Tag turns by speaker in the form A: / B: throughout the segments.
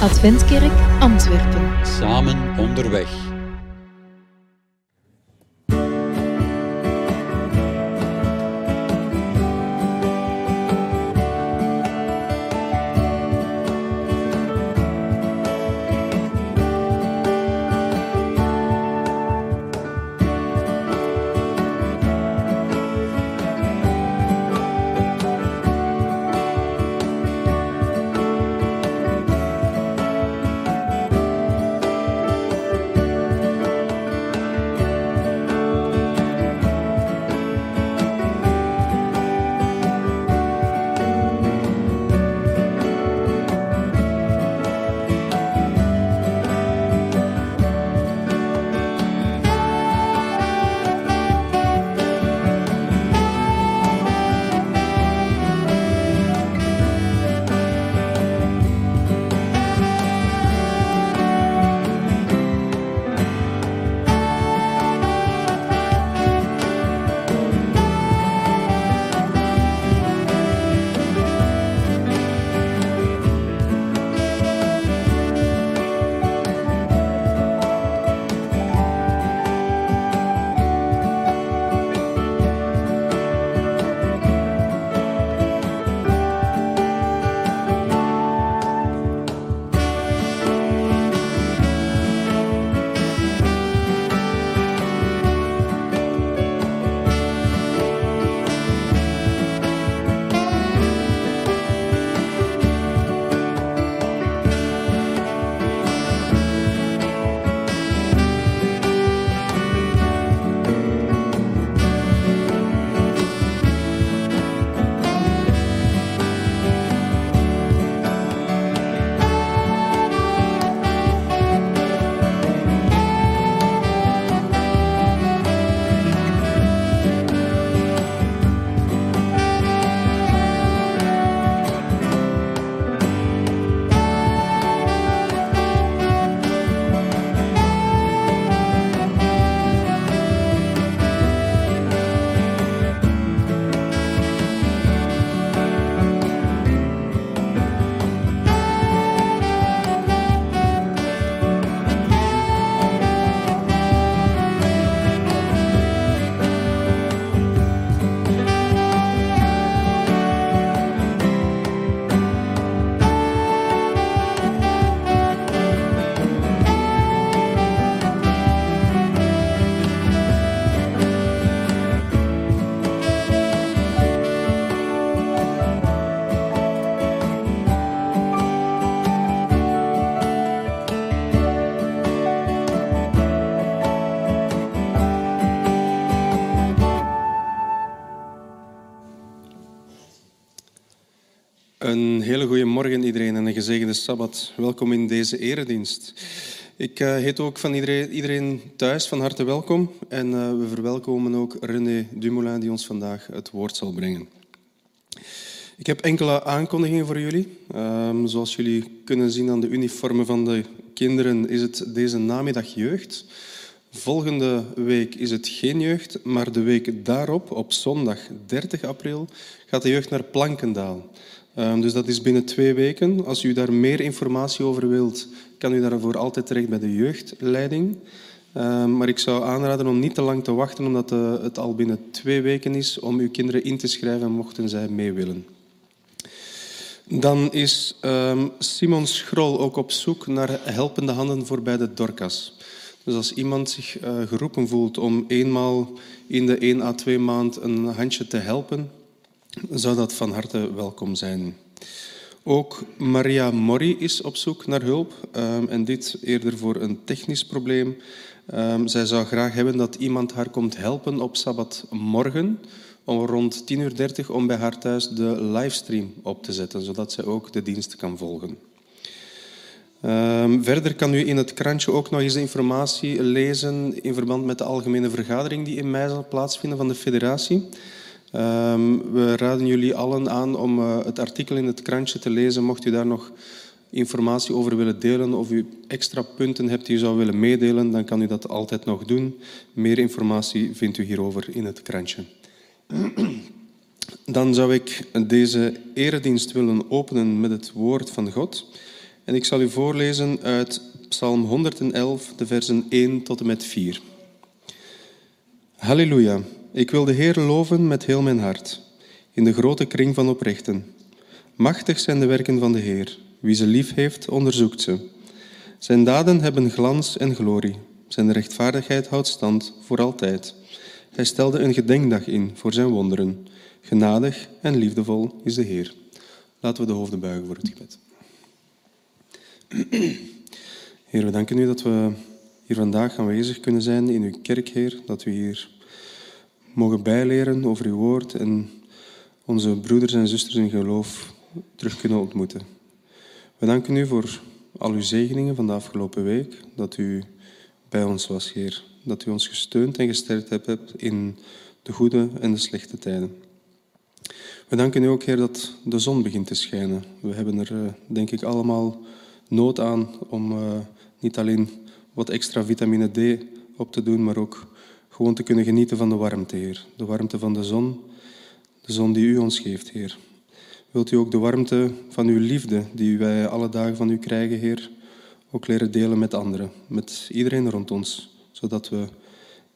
A: Adventkerk Antwerpen.
B: Samen onderweg.
C: Iedereen en een gezegende Sabbat. Welkom in deze eredienst. Ik uh, heet ook van iedereen, iedereen, thuis van harte welkom. En uh, we verwelkomen ook René Dumoulin die ons vandaag het woord zal brengen. Ik heb enkele aankondigingen voor jullie. Um, zoals jullie kunnen zien aan de uniformen van de kinderen is het deze namiddag jeugd. Volgende week is het geen jeugd, maar de week daarop, op zondag 30 april, gaat de jeugd naar Plankendaal. Um, dus dat is binnen twee weken. Als u daar meer informatie over wilt, kan u daarvoor altijd terecht bij de jeugdleiding. Um, maar ik zou aanraden om niet te lang te wachten, omdat uh, het al binnen twee weken is om uw kinderen in te schrijven, mochten zij mee willen. Dan is um, Simon Schrol ook op zoek naar helpende handen voor bij de Dorcas. Dus als iemand zich uh, geroepen voelt om eenmaal in de 1 à 2 maand een handje te helpen, zou dat van harte welkom zijn. Ook Maria Mori is op zoek naar hulp um, en dit eerder voor een technisch probleem. Um, zij zou graag hebben dat iemand haar komt helpen op Sabbatmorgen om rond 10.30 uur om bij haar thuis de livestream op te zetten, zodat zij ook de dienst kan volgen. Um, verder kan u in het krantje ook nog eens informatie lezen in verband met de algemene vergadering die in mei zal plaatsvinden van de federatie. Um, we raden jullie allen aan om uh, het artikel in het krantje te lezen, mocht u daar nog informatie over willen delen of u extra punten hebt die u zou willen meedelen, dan kan u dat altijd nog doen. Meer informatie vindt u hierover in het krantje. Dan zou ik deze eredienst willen openen met het woord van God. En ik zal u voorlezen uit Psalm 111, de versen 1 tot en met 4. Halleluja, ik wil de Heer loven met heel mijn hart, in de grote kring van oprechten. Machtig zijn de werken van de Heer, wie ze lief heeft, onderzoekt ze. Zijn daden hebben glans en glorie, zijn rechtvaardigheid houdt stand voor altijd. Hij stelde een gedenkdag in voor zijn wonderen. Genadig en liefdevol is de Heer. Laten we de hoofden buigen voor het gebed. Heer, we danken u dat we hier vandaag aanwezig kunnen zijn in uw kerk, Heer. Dat we hier mogen bijleren over uw woord en onze broeders en zusters in geloof terug kunnen ontmoeten. We danken u voor al uw zegeningen van de afgelopen week, dat u bij ons was, Heer. Dat u ons gesteund en gesterkt hebt in de goede en de slechte tijden. We danken u ook, Heer, dat de zon begint te schijnen. We hebben er, eh, denk ik, allemaal nood aan om uh, niet alleen wat extra vitamine D op te doen, maar ook gewoon te kunnen genieten van de warmte, Heer. De warmte van de zon, de zon die u ons geeft, Heer. Wilt u ook de warmte van uw liefde, die wij alle dagen van u krijgen, Heer, ook leren delen met anderen, met iedereen rond ons, zodat we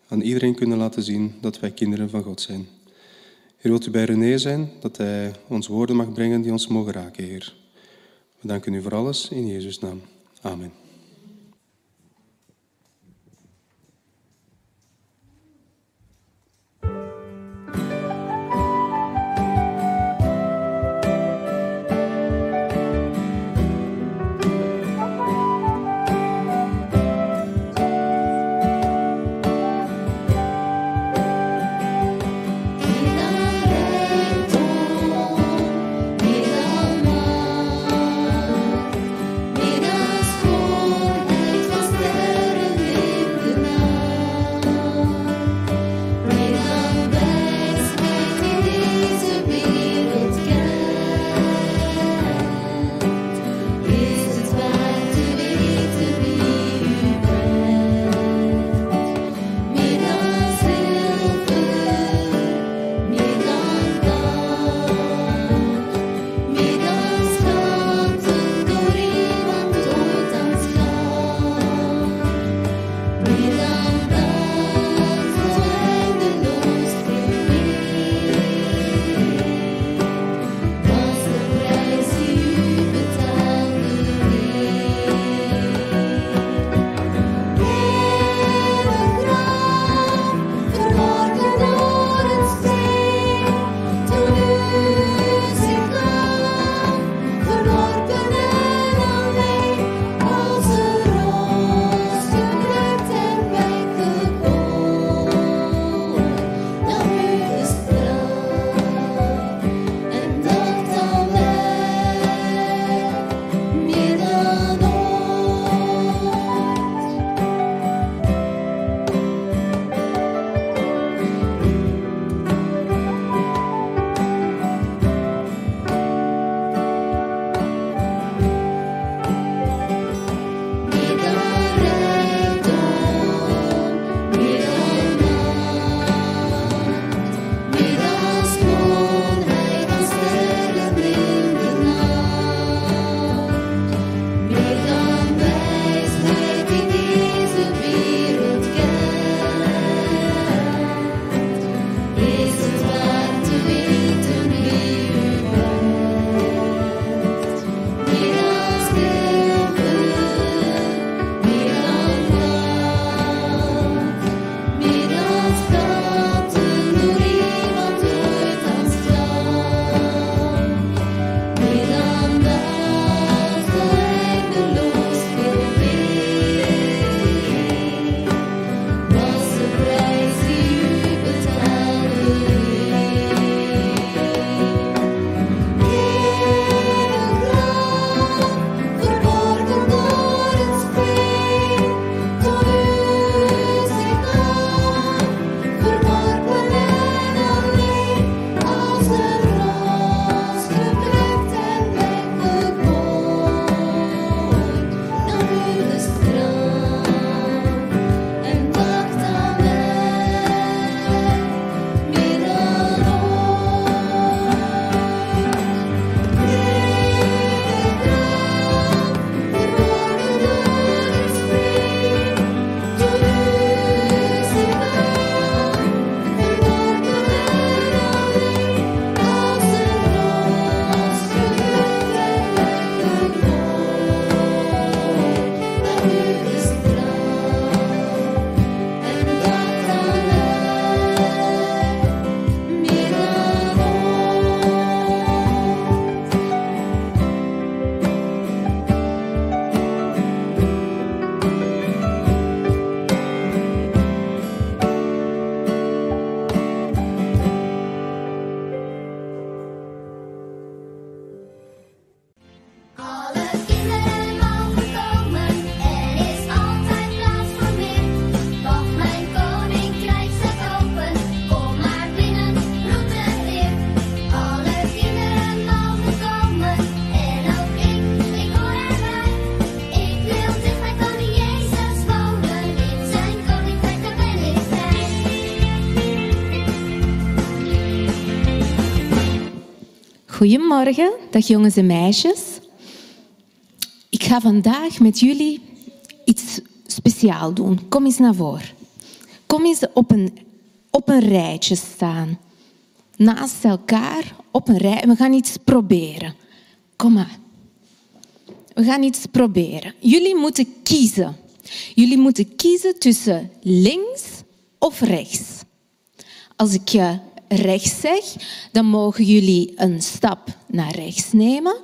C: aan iedereen kunnen laten zien dat wij kinderen van God zijn. Heer, wilt u bij René zijn, dat hij ons woorden mag brengen die ons mogen raken, Heer. We danken u voor alles in Jezus' naam. Amen.
B: Goedemorgen, dag jongens en meisjes. Ik ga vandaag met jullie iets speciaals doen. Kom eens naar voren. Kom eens op een, op een rijtje staan. Naast elkaar op een rij. We gaan iets proberen. Kom maar. We gaan iets proberen. Jullie moeten kiezen. Jullie moeten kiezen tussen links of rechts. Als ik je rechts zeg, dan mogen jullie een stap naar rechts nemen.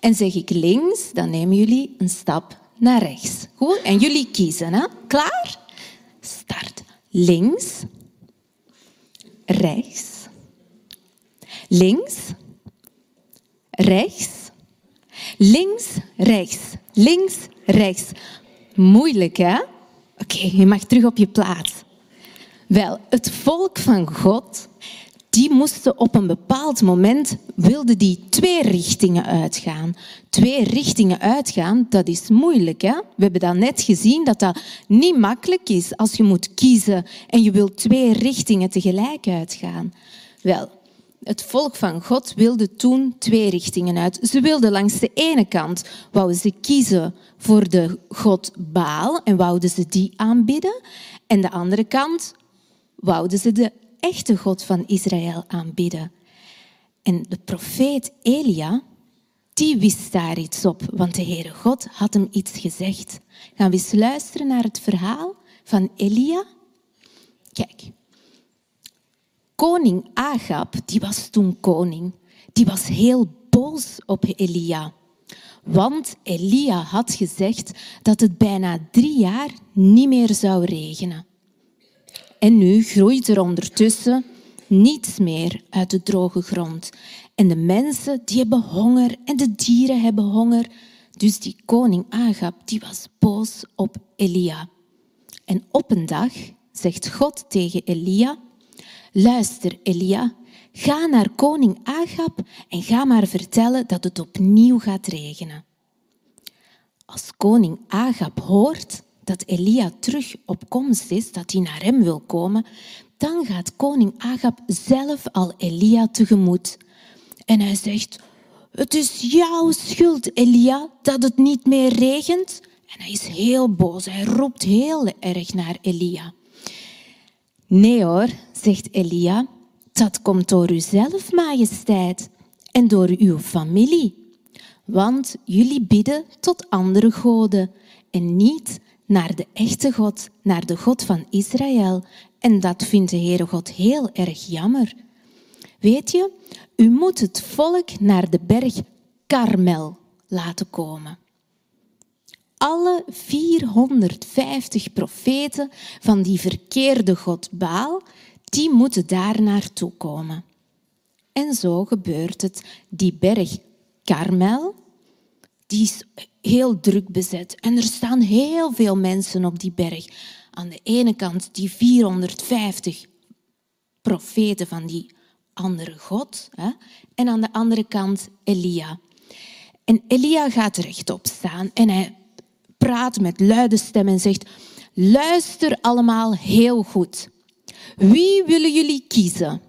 B: En zeg ik links, dan nemen jullie een stap naar rechts. Goed? En jullie kiezen. Hè? Klaar? Start. Links. Rechts. Links. Rechts. Links, rechts. Links, rechts. Moeilijk, hè? Oké, je mag terug op je plaats. Wel, het volk van God die moesten op een bepaald moment, wilden die twee richtingen uitgaan. Twee richtingen uitgaan, dat is moeilijk. Hè? We hebben dat net gezien, dat dat niet makkelijk is als je moet kiezen en je wilt twee richtingen tegelijk uitgaan. Wel, het volk van God wilde toen twee richtingen uit. Ze wilden langs de ene kant, wouden ze kiezen voor de god Baal en wouden ze die aanbidden. En de andere kant wouden ze de echte God van Israël aanbidden. En de profeet Elia, die wist daar iets op, want de Heere God had hem iets gezegd. Gaan we eens luisteren naar het verhaal van Elia? Kijk, koning Agab, die was toen koning, die was heel boos op Elia. Want Elia had gezegd dat het bijna drie jaar niet meer zou regenen. En nu groeit er ondertussen niets meer uit de droge grond. En de mensen die hebben honger en de dieren hebben honger. Dus die koning Agab die was boos op Elia. En op een dag zegt God tegen Elia, luister Elia, ga naar koning Agab en ga maar vertellen dat het opnieuw gaat regenen. Als koning Agab hoort dat Elia terug op komst is, dat hij naar hem wil komen, dan gaat koning Agab zelf al Elia tegemoet. En hij zegt, het is jouw schuld, Elia, dat het niet meer regent. En hij is heel boos, hij roept heel erg naar Elia. Nee hoor, zegt Elia, dat komt door uzelf, majesteit, en door uw familie. Want jullie bidden tot andere goden en niet naar de echte God, naar de God van Israël. En dat vindt de Heere God heel erg jammer. Weet je, u moet het volk naar de berg Karmel laten komen. Alle 450 profeten van die verkeerde God Baal, die moeten daar naartoe komen. En zo gebeurt het. Die berg Karmel, die is heel druk bezet. En er staan heel veel mensen op die berg. Aan de ene kant die 450 profeten van die andere God. Hè? En aan de andere kant Elia. En Elia gaat rechtop staan en hij praat met luide stem en zegt, luister allemaal heel goed. Wie willen jullie kiezen?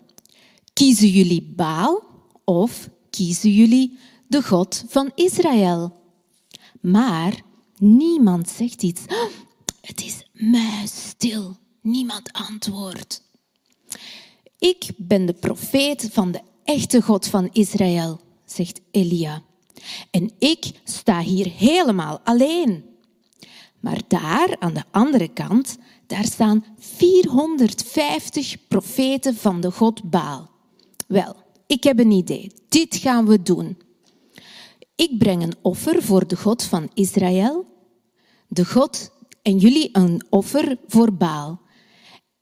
B: Kiezen jullie Baal of kiezen jullie de God van Israël? Maar niemand zegt iets. Het is muisstil. Niemand antwoordt. Ik ben de profeet van de echte God van Israël, zegt Elia. En ik sta hier helemaal alleen. Maar daar, aan de andere kant, daar staan 450 profeten van de God Baal. Wel, ik heb een idee. Dit gaan we doen. Ik breng een offer voor de God van Israël, de God en jullie een offer voor Baal.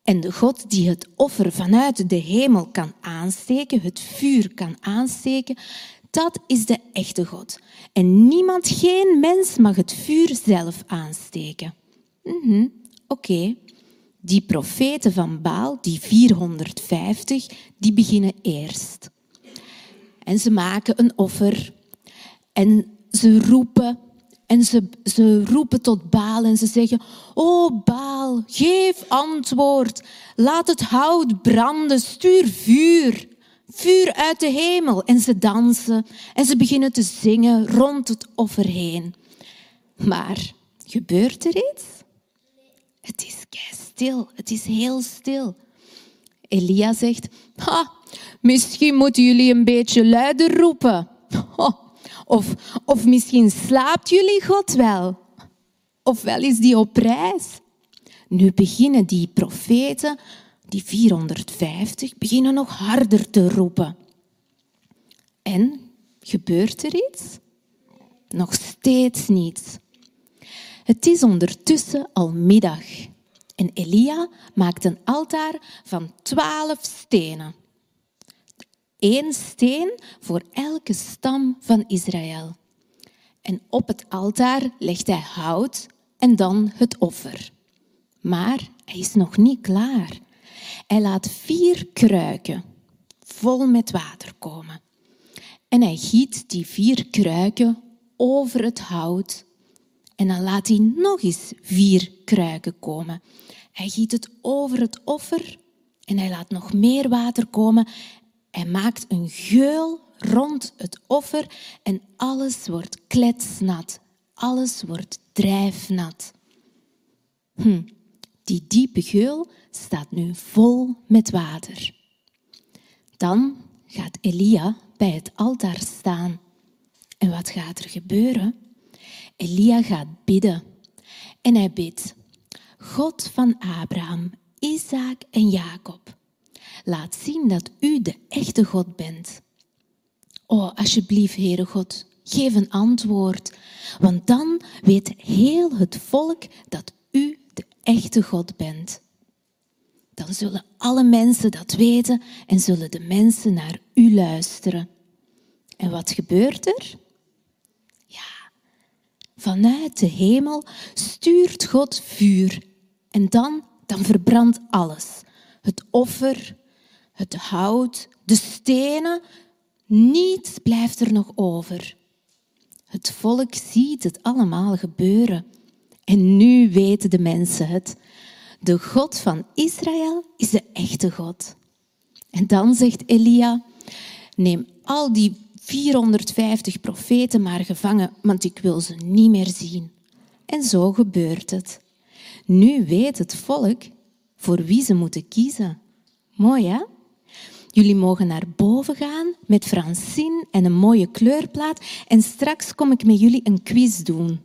B: En de God die het offer vanuit de hemel kan aansteken, het vuur kan aansteken, dat is de echte God. En niemand, geen mens mag het vuur zelf aansteken. Mhm, Oké, die profeten van Baal, die 450, die beginnen eerst. En ze maken een offer en ze roepen en ze, ze roepen tot Baal en ze zeggen, O Baal, geef antwoord. Laat het hout branden, stuur vuur. vuur uit de hemel. En ze dansen en ze beginnen te zingen rond het offer heen. Maar gebeurt er iets? Het is stil, het is heel stil. Elia zegt, ha, misschien moeten jullie een beetje luider roepen. Of, of misschien slaapt jullie God wel. Ofwel is die op reis. Nu beginnen die profeten, die 450, beginnen nog harder te roepen. En gebeurt er iets? Nog steeds niets. Het is ondertussen al middag en Elia maakt een altaar van twaalf stenen. Eén steen voor elke stam van Israël. En op het altaar legt hij hout en dan het offer. Maar hij is nog niet klaar. Hij laat vier kruiken vol met water komen. En hij giet die vier kruiken over het hout. En dan laat hij nog eens vier kruiken komen. Hij giet het over het offer en hij laat nog meer water komen. Hij maakt een geul rond het offer en alles wordt kletsnat. Alles wordt drijfnat. Hm, die diepe geul staat nu vol met water. Dan gaat Elia bij het altaar staan. En wat gaat er gebeuren? Elia gaat bidden. En hij bidt. God van Abraham, Isaac en Jacob, laat zien dat u de echte God bent. O, alsjeblieft, Heere God, geef een antwoord, want dan weet heel het volk dat u de echte God bent. Dan zullen alle mensen dat weten en zullen de mensen naar u luisteren. En wat gebeurt er? Ja, vanuit de hemel stuurt God vuur en dan, dan verbrandt alles. Het offer, het hout, de stenen. Niets blijft er nog over. Het volk ziet het allemaal gebeuren. En nu weten de mensen het. De God van Israël is de echte God. En dan zegt Elia, neem al die 450 profeten maar gevangen, want ik wil ze niet meer zien. En zo gebeurt het. Nu weet het volk voor wie ze moeten kiezen. Mooi, hè? Jullie mogen naar boven gaan met Francine en een mooie kleurplaat. En straks kom ik met jullie een quiz doen.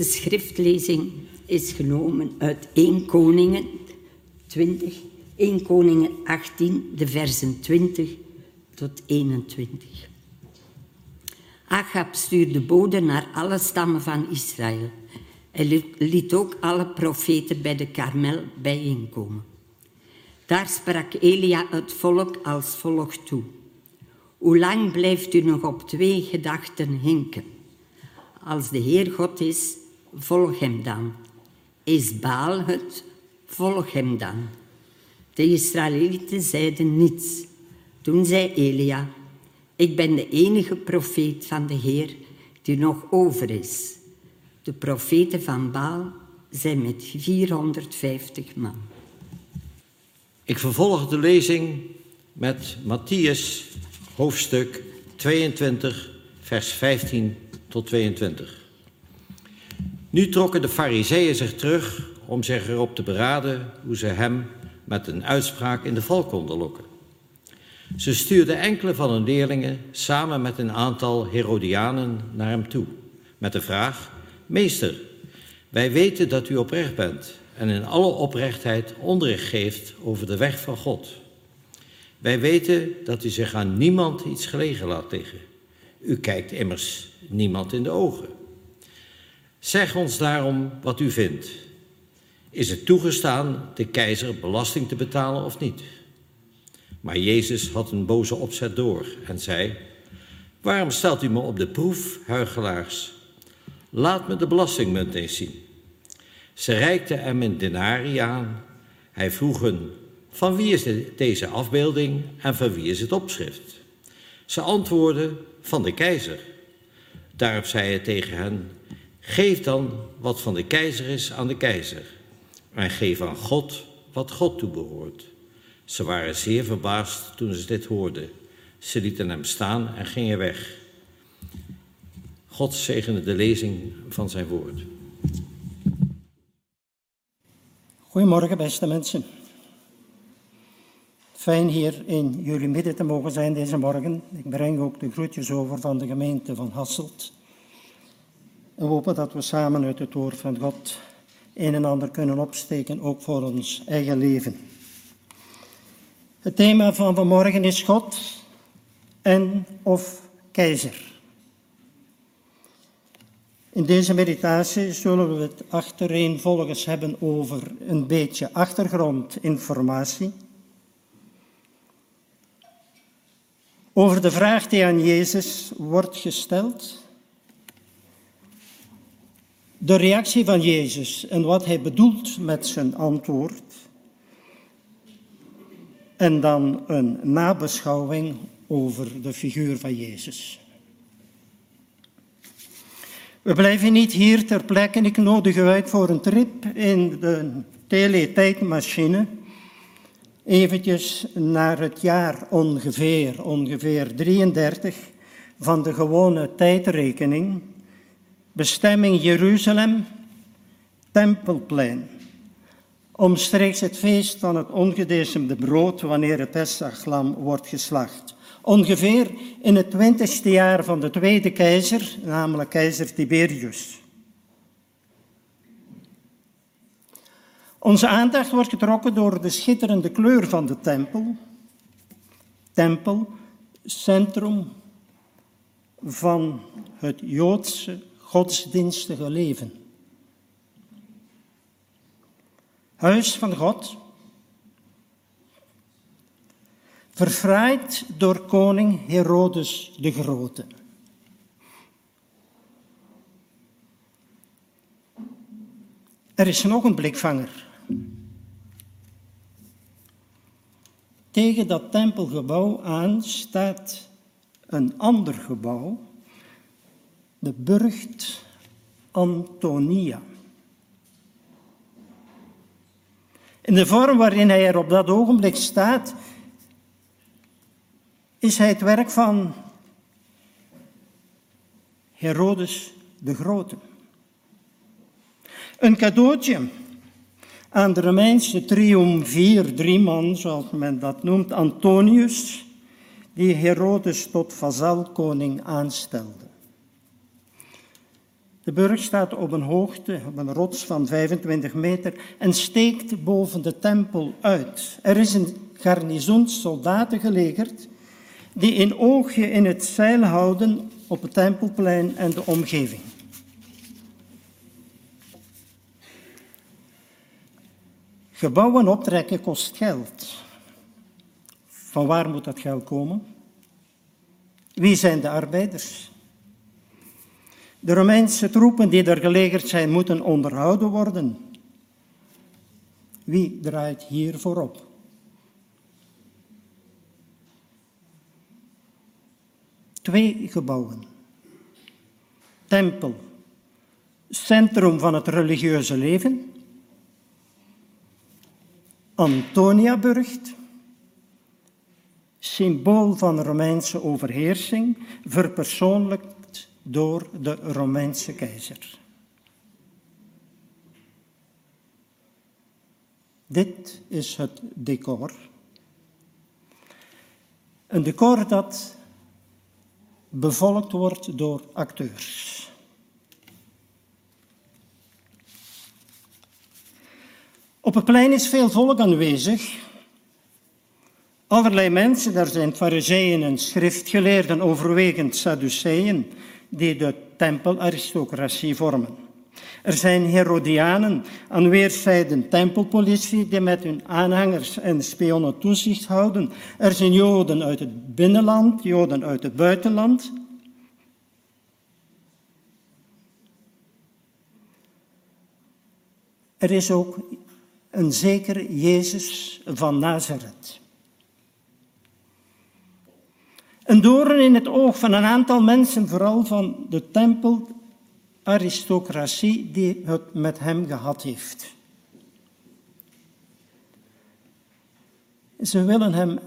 D: Eerste schriftlezing is genomen uit 1 Koningen 20, 1 Koningen 18, de versen 20 tot 21. Agab stuurde boden naar alle stammen van Israël. Hij liet ook alle profeten bij de Karmel bijeenkomen. Daar sprak Elia het volk als volgt toe. Hoe lang blijft u nog op twee gedachten hinken? Als de Heer God is, volg hem dan. Is Baal het, volg hem dan. De Israëlieten zeiden niets. Toen zei Elia, ik ben de enige profeet van de Heer die nog over is. De profeten van Baal zijn met 450 man.
E: Ik vervolg de lezing met Matthias, hoofdstuk 22, vers 15 tot 22. Nu trokken de fariseeën zich terug om zich erop te beraden hoe ze hem met een uitspraak in de val konden lokken. Ze stuurden enkele van hun leerlingen samen met een aantal Herodianen naar hem toe, met de vraag: Meester, wij weten dat u oprecht bent en in alle oprechtheid onderricht geeft over de weg van God. Wij weten dat u zich aan niemand iets gelegen laat liggen. U kijkt immers niemand in de ogen. Zeg ons daarom wat u vindt. Is het toegestaan de keizer belasting te betalen of niet? Maar Jezus had een boze opzet door en zei: Waarom stelt u me op de proef, huigelaars? Laat me de belastingmunt eens zien. Ze reikte hem een denarii aan. Hij vroeg hun: Van wie is deze afbeelding en van wie is het opschrift? Ze antwoordden: Van de keizer. Daarop zei hij tegen hen: Geef dan wat van de keizer is aan de keizer, en geef aan God wat God toebehoort. Ze waren zeer verbaasd toen ze dit hoorden. Ze lieten hem staan en gingen weg. God zegene de lezing van zijn woord.
F: Goedemorgen, beste mensen. Fijn hier in jullie midden te mogen zijn deze morgen. Ik breng ook de groetjes over van de gemeente van Hasselt. En we hopen dat we samen uit het woord van God een en ander kunnen opsteken, ook voor ons eigen leven. Het thema van vanmorgen is God en of keizer. In deze meditatie zullen we het achtereenvolgens hebben over een beetje achtergrondinformatie. Over de vraag die aan Jezus wordt gesteld. De reactie van Jezus en wat hij bedoelt met zijn antwoord. En dan een nabeschouwing over de figuur van Jezus. We blijven niet hier ter plekke. Ik nodig u uit voor een trip in de teletijdmachine. Eventjes naar het jaar ongeveer, ongeveer 33 van de gewone tijdrekening. Bestemming Jeruzalem, Tempelplein. Omstreeks het feest van het ongedecemde brood wanneer het Pessachlam wordt geslacht. Ongeveer in het twintigste jaar van de tweede keizer, namelijk keizer Tiberius. Onze aandacht wordt getrokken door de schitterende kleur van de tempel. Tempel, centrum van het Joodse godsdienstige leven. Huis van God, verfraaid door koning Herodes de Grote. Er is nog een blikvanger. Tegen dat tempelgebouw aan staat een ander gebouw, de burcht Antonia. In de vorm waarin hij er op dat ogenblik staat, is hij het werk van Herodes de Grote. Een cadeautje aan de Romeinse triumvier, drieman zoals men dat noemt, Antonius, die Herodes tot vazalkoning aanstelde. De burg staat op een hoogte, op een rots van 25 meter en steekt boven de tempel uit. Er is een garnizoen soldaten gelegerd die een oogje in het zeil houden op het tempelplein en de omgeving. Gebouwen optrekken kost geld. Van waar moet dat geld komen? Wie zijn de arbeiders? De Romeinse troepen die er gelegerd zijn, moeten onderhouden worden. Wie draait hier voorop? Twee gebouwen. Tempel, centrum van het religieuze leven. Antoniaburg, symbool van Romeinse overheersing, verpersoonlijkt door de Romeinse keizer. Dit is het decor. Een decor dat bevolkt wordt door acteurs. Op het plein is veel volk aanwezig. Allerlei mensen, daar zijn fariseeën en schriftgeleerden, overwegend Sadduceeën, die de tempelaristocratie vormen. Er zijn Herodianen, aan weerszijden tempelpolitie die met hun aanhangers en spionnen toezicht houden. Er zijn Joden uit het binnenland, Joden uit het buitenland. Er is ook een zeker Jezus van Nazareth. Een doorn in het oog van een aantal mensen, vooral van de tempelaristocratie die het met hem gehad heeft. Ze willen hem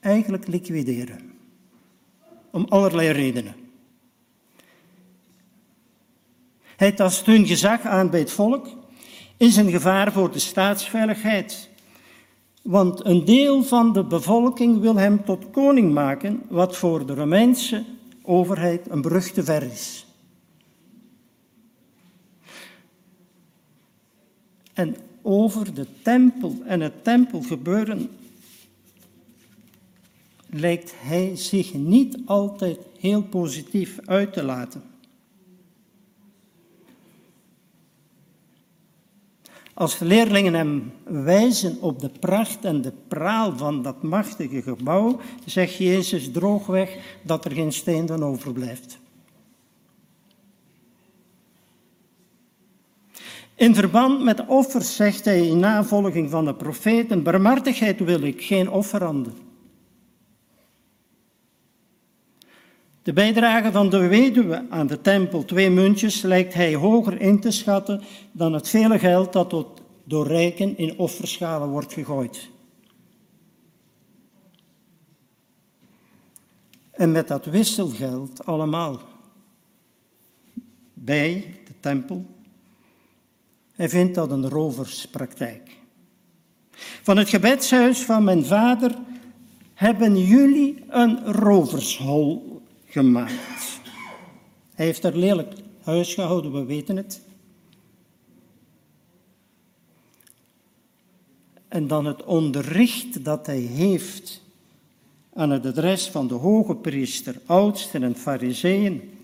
F: eigenlijk liquideren, om allerlei redenen. Hij tast hun gezag aan bij het volk is een gevaar voor de staatsveiligheid. Want een deel van de bevolking wil hem tot koning maken, wat voor de Romeinse overheid een brug te ver is. En over de tempel en het tempelgebeuren lijkt hij zich niet altijd heel positief uit te laten. Als leerlingen hem wijzen op de pracht en de praal van dat machtige gebouw, zegt Jezus droogweg dat er geen steen dan overblijft. In verband met offers zegt hij in navolging van de profeten, barmhartigheid wil ik, geen offeranden. De bijdrage van de weduwe aan de tempel, twee muntjes, lijkt hij hoger in te schatten dan het vele geld dat door rijken in offerschalen wordt gegooid. En met dat wisselgeld allemaal bij de tempel. Hij vindt dat een roverspraktijk. Van het gebedshuis van mijn vader hebben jullie een rovershol gemaakt. Hij heeft er lelijk huis gehouden, we weten het. En dan het onderricht dat hij heeft aan het adres van de hoge priester, oudsten en fariseeën,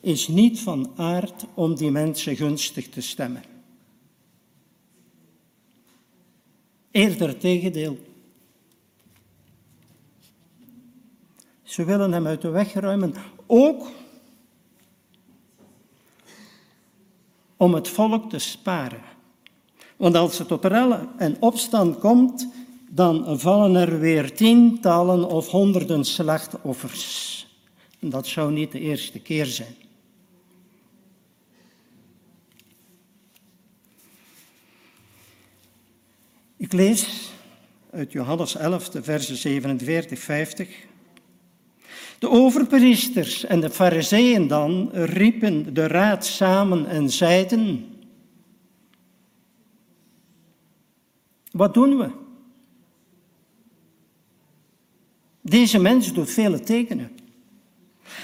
F: is niet van aard om die mensen gunstig te stemmen. Eerder tegendeel. Ze willen hem uit de weg ruimen, ook om het volk te sparen. Want als het tot rellen en opstand komt, dan vallen er weer tientallen of honderden slachtoffers. En dat zou niet de eerste keer zijn. Ik lees uit Johannes 11, versen 47, 50. De overpriesters en de fariseeën dan riepen de raad samen en zeiden, wat doen we? Deze mens doet vele tekenen.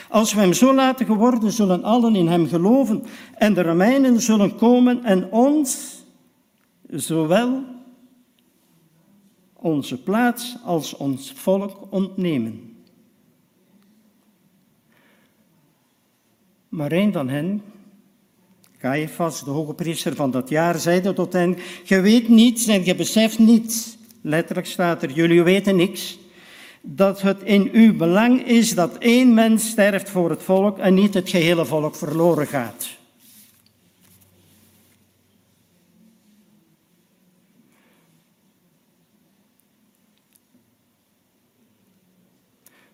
F: Als we hem zo laten geworden, zullen allen in hem geloven en de Romeinen zullen komen en ons, zowel onze plaats als ons volk ontnemen. Maar een van hen, Caiaphas, de hoge priester van dat jaar, zeide tot hen, je weet niets en je beseft niets. Letterlijk staat er, jullie weten niks. Dat het in uw belang is dat één mens sterft voor het volk en niet het gehele volk verloren gaat.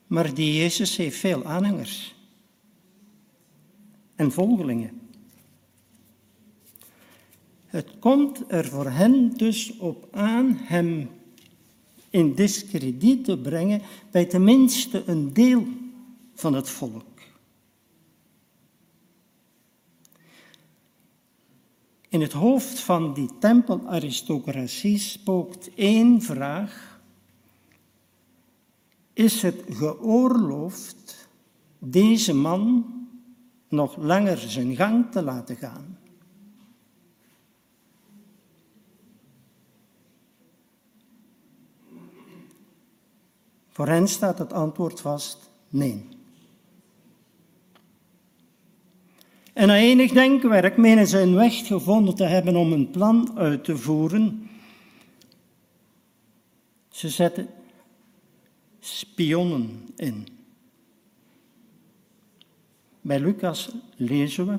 F: Maar die Jezus heeft veel aanhangers en volgelingen. Het komt er voor hen dus op aan hem in discrediet te brengen bij tenminste een deel van het volk. In het hoofd van die tempelaristocratie spookt één vraag. Is het geoorloofd deze man nog langer zijn gang te laten gaan? Voor hen staat het antwoord vast: nee. En na enig denkwerk menen ze een weg gevonden te hebben om een plan uit te voeren. Ze zetten spionnen in. Bij Lucas lezen we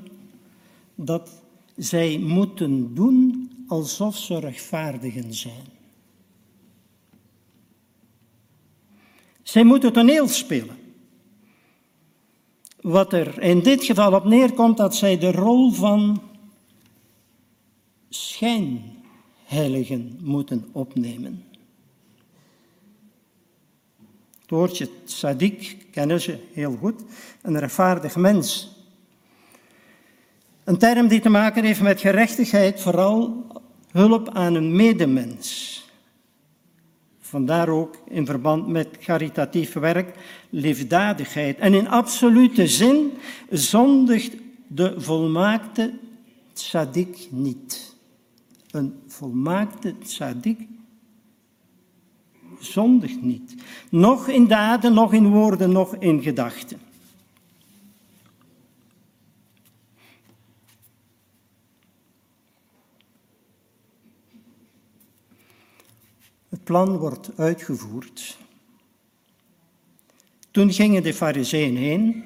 F: dat zij moeten doen alsof ze rechtvaardigen zijn. Zij moeten toneel spelen. Wat er in dit geval op neerkomt, dat zij de rol van schijnheiligen moeten opnemen. Het woordje tzaddik kennen ze heel goed, een rechtvaardig mens. Een term die te maken heeft met gerechtigheid, vooral hulp aan een medemens. Vandaar ook in verband met caritatief werk, liefdadigheid. En in absolute zin zondigt de volmaakte tzaddik niet. Een volmaakte tzaddik zondigt niet. Nog in daden, nog in woorden, nog in gedachten. Het plan wordt uitgevoerd. Toen gingen de fariseeën heen.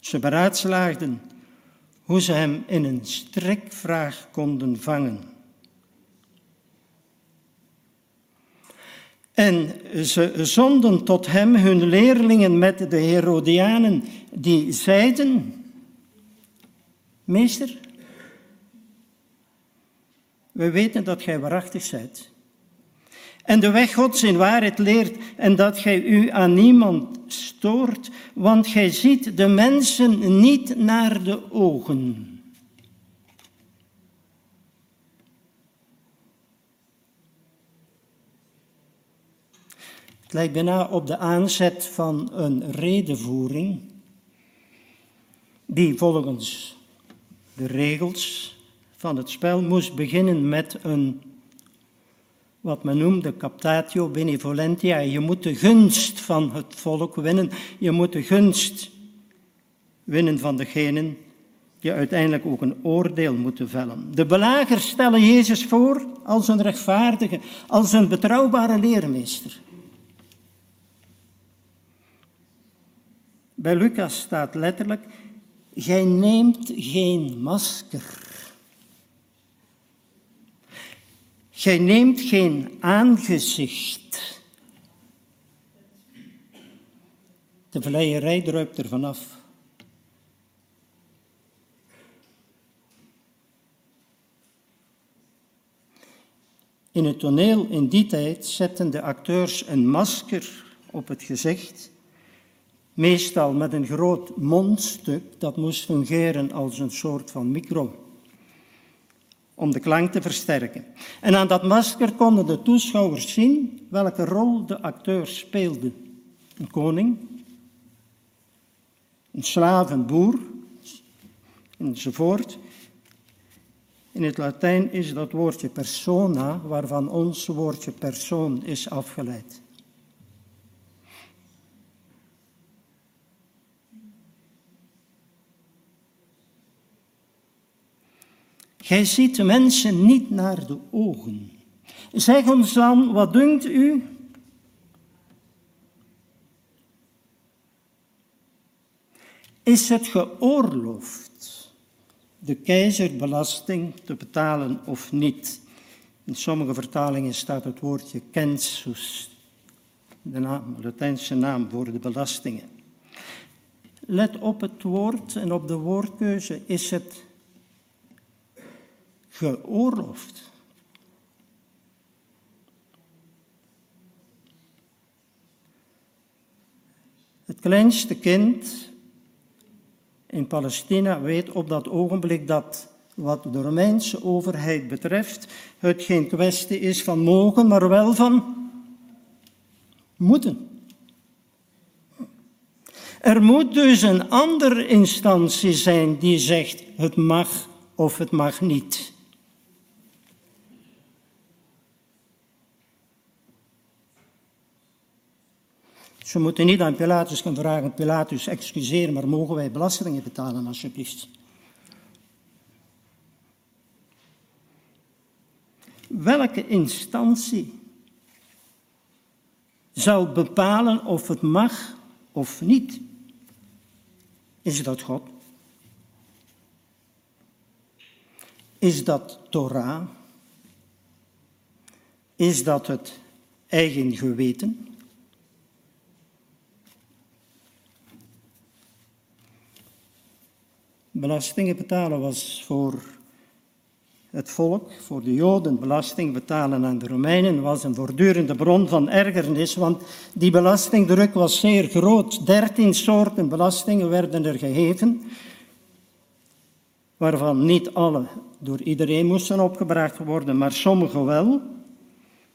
F: Ze beraadslaagden hoe ze hem in een strikvraag konden vangen. En ze zonden tot hem hun leerlingen met de Herodianen, die zeiden: Meester, we weten dat gij waarachtig zijt. En de weg Gods in waarheid leert en dat gij u aan niemand stoort, want gij ziet de mensen niet naar de ogen. Lijkt bijna op de aanzet van een redenvoering die volgens de regels van het spel moest beginnen met een, wat men noemde captatio benevolentia. Je moet de gunst van het volk winnen. Je moet de gunst winnen van degenen die uiteindelijk ook een oordeel moeten vellen. De belagers stellen Jezus voor als een rechtvaardige, als een betrouwbare leermeester. Bij Lucas staat letterlijk, gij neemt geen masker. Gij neemt geen aangezicht. De vleierij druipt er vanaf. In het toneel in die tijd zetten de acteurs een masker op het gezicht, meestal met een groot mondstuk dat moest fungeren als een soort van micro om de klank te versterken. En aan dat masker konden de toeschouwers zien welke rol de acteur speelde. Een koning, een slaaf, een boer, enzovoort. In het Latijn is dat woordje persona, waarvan ons woordje persoon is afgeleid. Gij ziet de mensen niet naar de ogen. Zeg ons dan, wat dunkt u? Is het geoorloofd de keizerbelasting te betalen of niet? In sommige vertalingen staat het woordje census, de naam, Latijnse naam voor de belastingen. Let op het woord en op de woordkeuze. Is het geoorloofd? Het kleinste kind in Palestina weet op dat ogenblik dat wat de Romeinse overheid betreft het geen kwestie is van mogen, maar wel van moeten. Er moet dus een andere instantie zijn die zegt het mag of het mag niet. Ze moeten niet aan Pilatus gaan vragen, Pilatus, excuseer, maar mogen wij belastingen betalen alsjeblieft? Welke instantie zal bepalen of het mag of niet? Is dat God? Is dat Torah? Is dat het eigen geweten? Belastingen betalen was voor het volk, voor de Joden, belasting betalen aan de Romeinen was een voortdurende bron van ergernis, want die belastingdruk was zeer groot. Dertien soorten belastingen werden er geheven, waarvan niet alle door iedereen moesten opgebracht worden, maar sommige wel.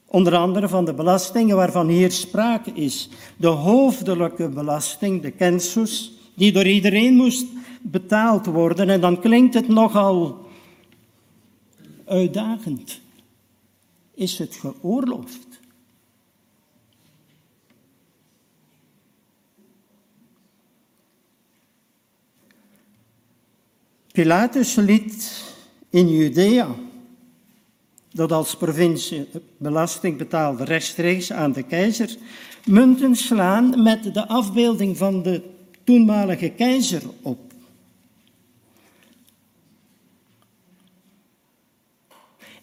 F: Onder andere van de belastingen waarvan hier sprake is. De hoofdelijke belasting, de census, die door iedereen moest betaald worden. En dan klinkt het nogal uitdagend. Is het geoorloofd? Pilatus liet in Judea, dat als provincie belasting betaalde rechtstreeks aan de keizer, munten slaan met de afbeelding van de toenmalige keizer op.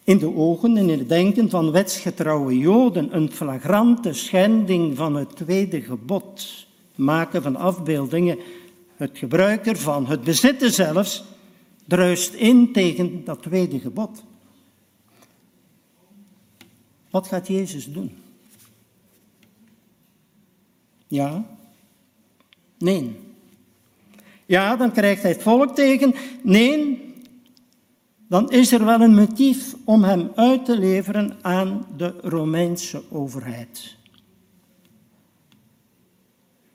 F: in de ogen en in het denken van wetsgetrouwe Joden een flagrante schending van het tweede gebod. Maken van afbeeldingen, het gebruik ervan, het bezitten zelfs, druist in tegen dat tweede gebod. Wat gaat Jezus doen? Ja? Nee. Ja, dan krijgt hij het volk tegen. Nee, dan is er wel een motief om hem uit te leveren aan de Romeinse overheid.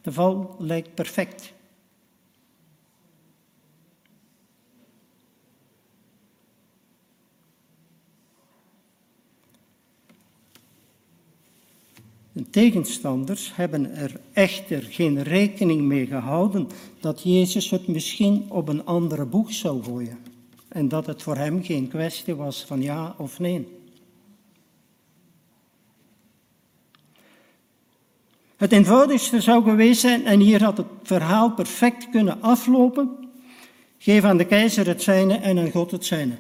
F: De val lijkt perfect. De tegenstanders hebben er echter geen rekening mee gehouden dat Jezus het misschien op een andere boeg zou gooien en dat het voor hem geen kwestie was van ja of nee. Het eenvoudigste zou geweest zijn, en hier had het verhaal perfect kunnen aflopen, geef aan de keizer het zijne en aan God het zijne.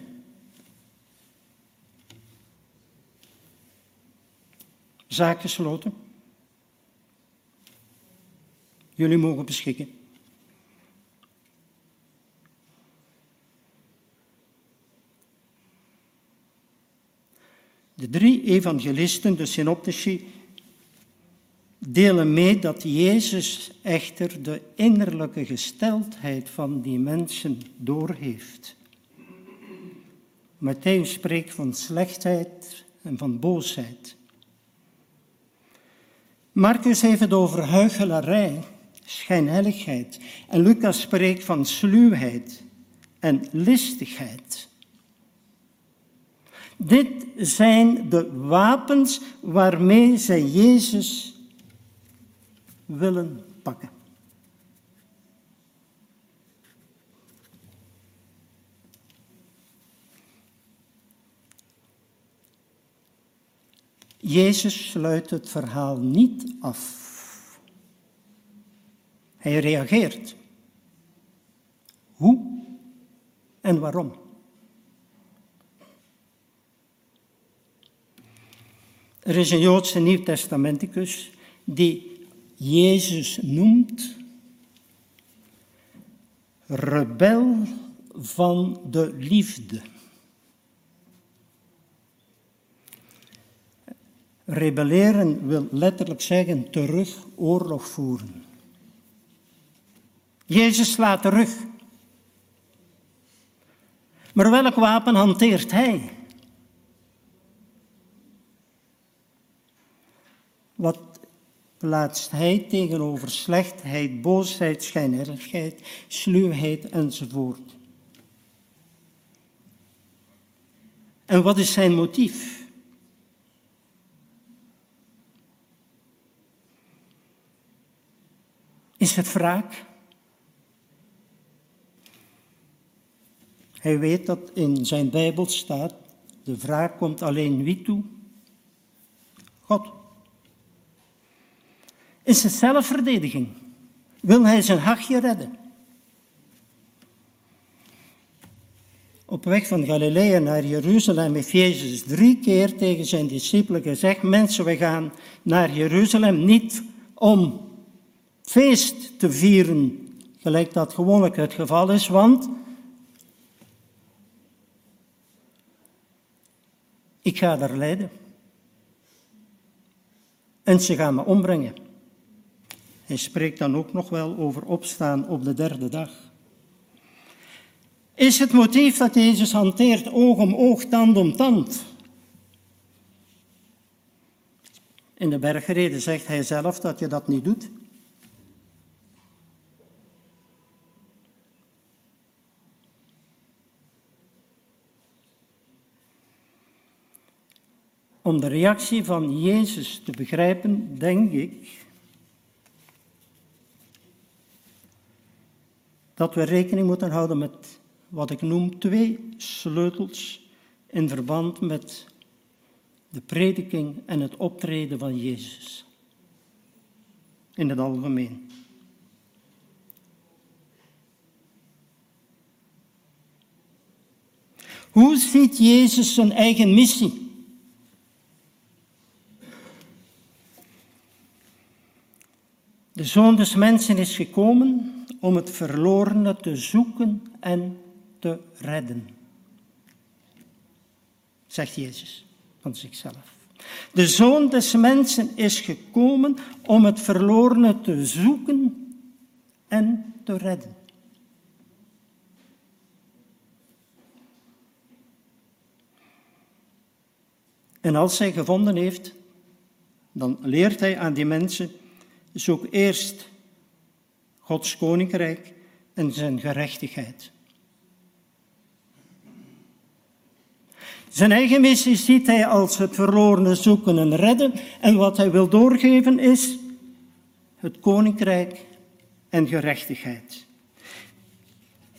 F: Zaak gesloten. Jullie mogen beschikken. De drie evangelisten, de synoptici, delen mee dat Jezus echter de innerlijke gesteldheid van die mensen doorheeft. Matthäus spreekt van slechtheid en van boosheid. Marcus heeft het over huichelarij schijnheiligheid. En Lucas spreekt van sluwheid en listigheid. Dit zijn de wapens waarmee zij Jezus willen pakken. Jezus sluit het verhaal niet af. Hij reageert. Hoe en waarom? Er is een Joodse Nieuwtestamenticus die Jezus noemt rebel van de liefde. Rebelleren wil letterlijk zeggen terug oorlog voeren. Jezus slaat terug. Maar welk wapen hanteert hij? Wat plaatst hij tegenover slechtheid, boosheid, schijnheiligheid, sluwheid enzovoort? En wat is zijn motief? Is het wraak? Hij weet dat in zijn Bijbel staat, de wraak komt alleen wie toe? God. Is het zelfverdediging? Wil hij zijn hachje redden? Op weg van Galilea naar Jeruzalem heeft Jezus drie keer tegen zijn discipelen gezegd: Mensen, we gaan naar Jeruzalem niet om feest te vieren, gelijk dat gewoonlijk het geval is, want ik ga daar lijden. En ze gaan me ombrengen. Hij spreekt dan ook nog wel over opstaan op de derde dag. Is het motief dat Jezus hanteert oog om oog, tand om tand? In de bergreden zegt hij zelf dat je dat niet doet. Om de reactie van Jezus te begrijpen, denk ik dat we rekening moeten houden met wat ik noem twee sleutels in verband met de prediking en het optreden van Jezus. In het algemeen. Hoe ziet Jezus zijn eigen missie? De zoon des mensen is gekomen om het verlorene te zoeken en te redden. Zegt Jezus van zichzelf. De zoon des mensen is gekomen om het verlorene te zoeken en te redden. En als hij gevonden heeft, dan leert hij aan die mensen Zoek eerst Gods koninkrijk en zijn gerechtigheid. Zijn eigen missie ziet hij als het verlorene zoeken en redden. En wat hij wil doorgeven is het koninkrijk en gerechtigheid.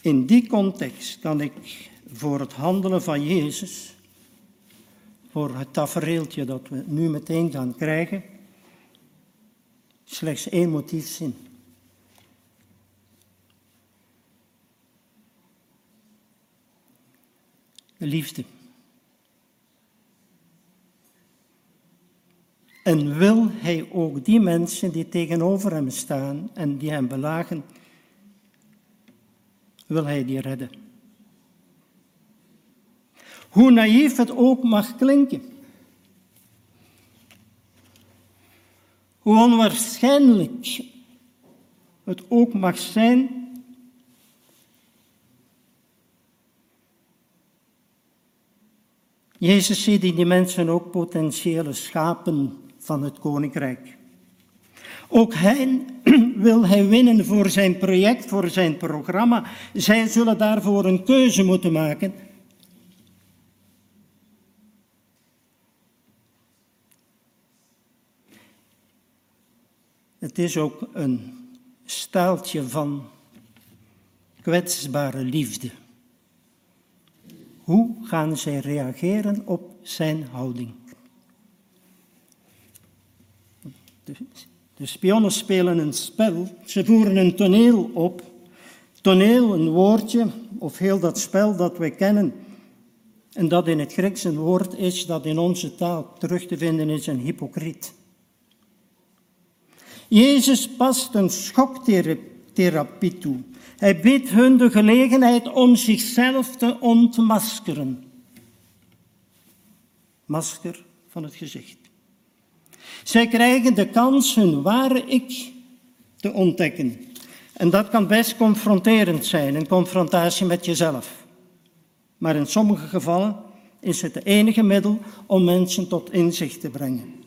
F: In die context kan ik voor het handelen van Jezus, voor het tafereeltje dat we nu meteen gaan krijgen, slechts één motief zien. Liefde. En wil hij ook die mensen die tegenover hem staan en die hem belagen, wil hij die redden. Hoe naïef het ook mag klinken. Hoe onwaarschijnlijk het ook mag zijn, Jezus ziet die mensen ook potentiële schapen van het koninkrijk. Ook hen wil hij winnen voor zijn project, voor zijn programma. Zij zullen daarvoor een keuze moeten maken. Het is ook een staaltje van kwetsbare liefde. Hoe gaan zij reageren op zijn houding? De spionnen spelen een spel, ze voeren een toneel op. Toneel, een woordje, of heel dat spel dat wij kennen. En dat in het Grieks een woord is dat in onze taal terug te vinden is, een hypocriet. Jezus past een schoktherapie toe. Hij biedt hun de gelegenheid om zichzelf te ontmaskeren. Masker van het gezicht. Zij krijgen de kans hun ware ik te ontdekken. En dat kan best confronterend zijn, een confrontatie met jezelf. Maar in sommige gevallen is het het enige middel om mensen tot inzicht te brengen.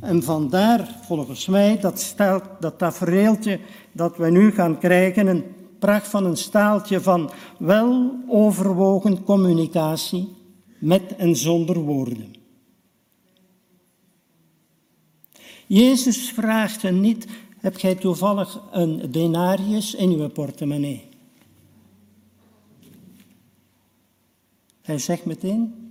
F: En vandaar, volgens mij, dat, dat tafereeltje dat we nu gaan krijgen, een pracht van een staaltje van wel overwogen communicatie met en zonder woorden. Jezus vraagt hen niet, heb jij toevallig een denarius in uw portemonnee? Hij zegt meteen,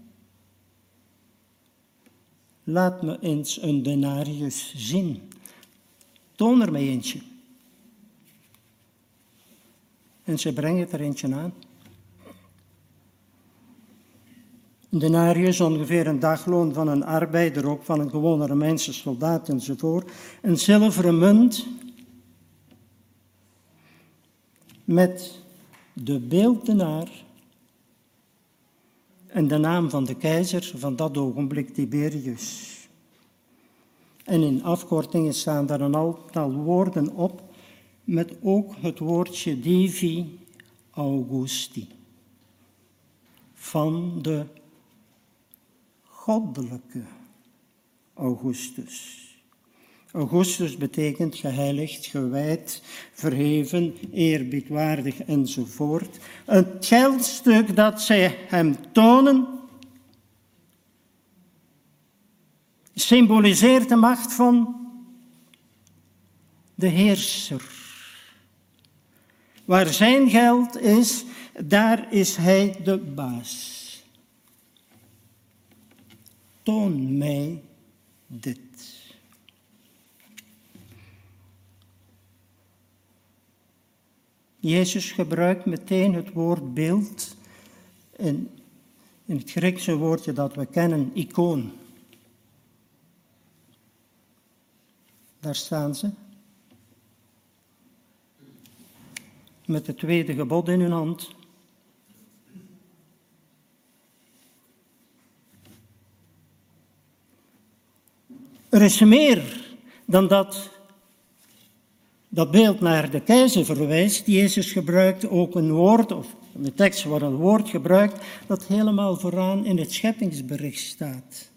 F: laat me eens een denarius zien. Toon er mij eentje. En ze brengen er eentje aan. Een denarius, ongeveer een dagloon van een arbeider, ook van een gewone Romeinse soldaat enzovoort. Een zilveren munt met de beeldenaar en de naam van de keizer van dat ogenblik Tiberius. En in afkortingen staan daar een aantal woorden op, met ook het woordje Divi Augusti. Van de goddelijke Augustus. Augustus betekent geheiligd, gewijd, verheven, eerbiedwaardig enzovoort. Het geldstuk dat zij hem tonen symboliseert de macht van de heerser. Waar zijn geld is, daar is hij de baas. Toon mij dit. Jezus gebruikt meteen het woord beeld in, in het Griekse woordje dat we kennen, icoon. Daar staan ze. Met het tweede gebod in hun hand. Er is meer dan dat dat beeld naar de keizer verwijst. Jezus gebruikt ook een woord, of in de tekst wordt een woord gebruikt, dat helemaal vooraan in het scheppingsbericht staat.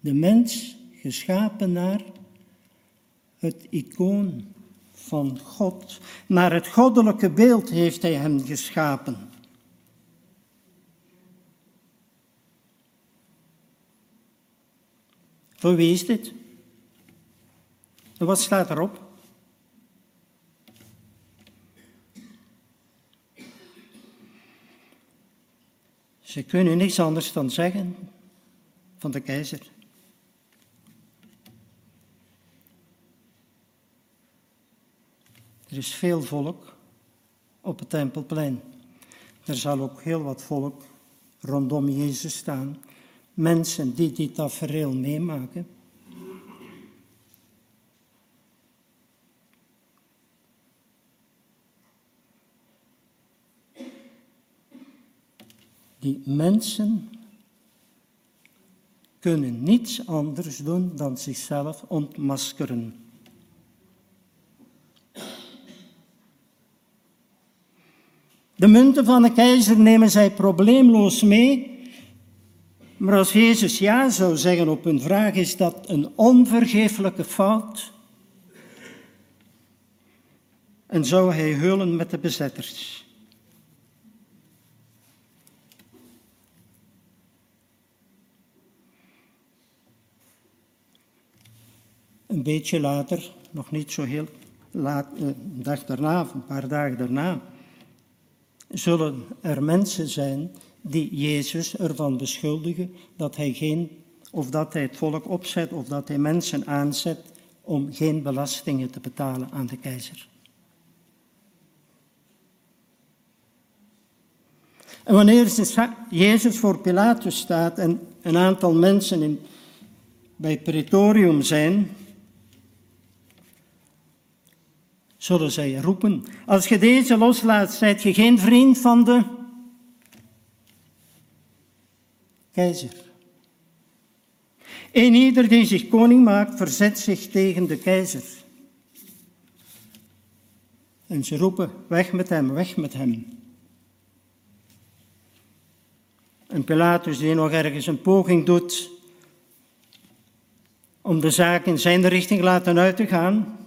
F: De mens geschapen naar het icoon van God. Naar het goddelijke beeld heeft hij hem geschapen. Voor wie is dit? En wat staat erop? Ze kunnen niets anders dan zeggen van de keizer. Er is veel volk op het tempelplein. Er zal ook heel wat volk rondom Jezus staan. Mensen die dit tafereel meemaken. Die mensen kunnen niets anders doen dan zichzelf ontmaskeren. De munten van de keizer nemen zij probleemloos mee. Maar als Jezus ja zou zeggen op hun vraag, is dat een onvergeeflijke fout. en zou hij heulen met de bezetters. Een beetje later, nog niet zo heel laat, eh, een dag daarna, een paar dagen daarna, zullen er mensen zijn die Jezus ervan beschuldigen dat hij geen, of dat hij het volk opzet, of dat hij mensen aanzet om geen belastingen te betalen aan de keizer. En wanneer Jezus voor Pilatus staat en een aantal mensen in, bij het Praetorium zijn, zullen zij roepen. Als je deze loslaat, zijt je geen vriend van de keizer. En ieder die zich koning maakt, verzet zich tegen de keizer. En ze roepen, weg met hem, weg met hem. En Pilatus, die nog ergens een poging doet om de zaak in zijn richting laten uit te gaan,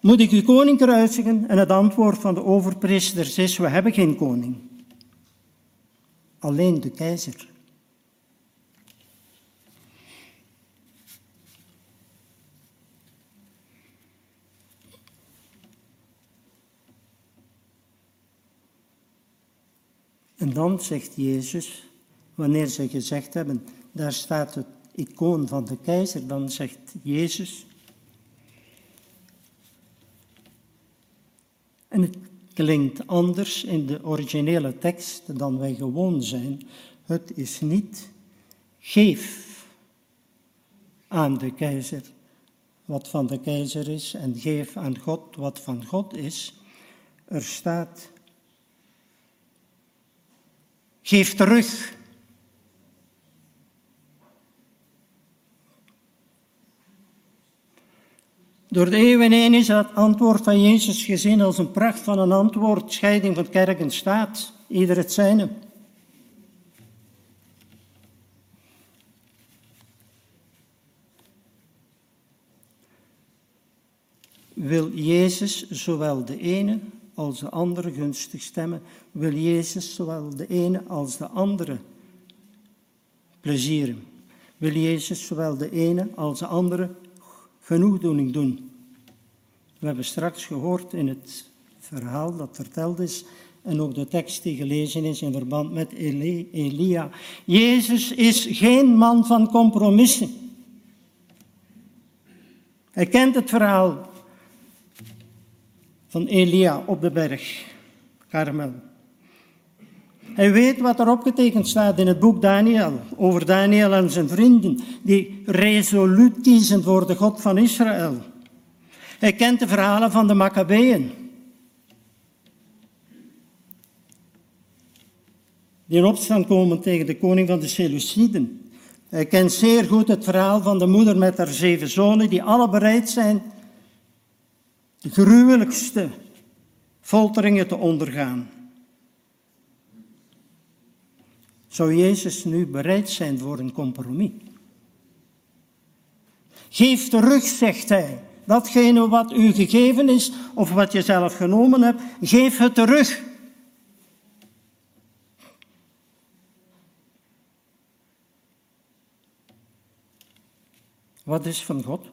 F: moet ik uw koning kruisigen? En het antwoord van de overpriesters is, we hebben geen koning. Alleen de keizer. En dan zegt Jezus, wanneer ze gezegd hebben, daar staat het icoon van de keizer, dan zegt Jezus, Het klinkt anders in de originele tekst dan wij gewoon zijn. Het is niet geef aan de keizer wat van de keizer is en geef aan God wat van God is. Er staat geef terug Door de eeuwen heen is het antwoord van Jezus gezien als een pracht van een antwoord, scheiding van kerk en staat, ieder het zijne. Wil Jezus zowel de ene als de andere gunstig stemmen? Wil Jezus zowel de ene als de andere plezieren? Wil Jezus zowel de ene als de andere genoegdoening doen. We hebben straks gehoord in het verhaal dat verteld is en ook de tekst die gelezen is in verband met Elia. Jezus is geen man van compromissen. Hij kent het verhaal van Elia op de berg Karmel. Hij weet wat er opgetekend staat in het boek Daniel, over Daniel en zijn vrienden, die resoluut kiezen voor de God van Israël. Hij kent de verhalen van de Maccabeeën, die in opstand komen tegen de koning van de Seleuciden. Hij kent zeer goed het verhaal van de moeder met haar zeven zonen, die alle bereid zijn de gruwelijkste folteringen te ondergaan. Zou Jezus nu bereid zijn voor een compromis? Geef terug, zegt hij. Datgene wat u gegeven is of wat je zelf genomen hebt, geef het terug. Wat is van God?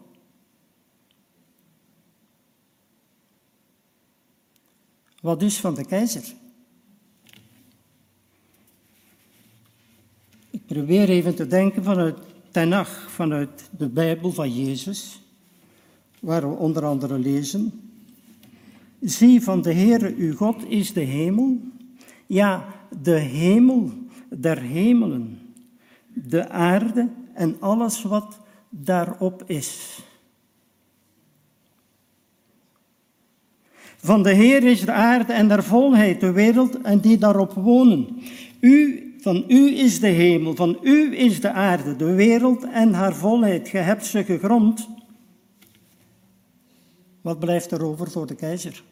F: Wat is van de keizer? Probeer even te denken vanuit Tenach, vanuit de Bijbel van Jezus, waar we onder andere lezen. Zie van de Heere uw God is de hemel, ja, de hemel der hemelen, de aarde en alles wat daarop is. Van de Heer is de aarde en der volheid, de wereld en die daarop wonen. U van u is de hemel, van u is de aarde, de wereld en haar volheid. Je hebt ze gegrond. Wat blijft er over voor de keizer?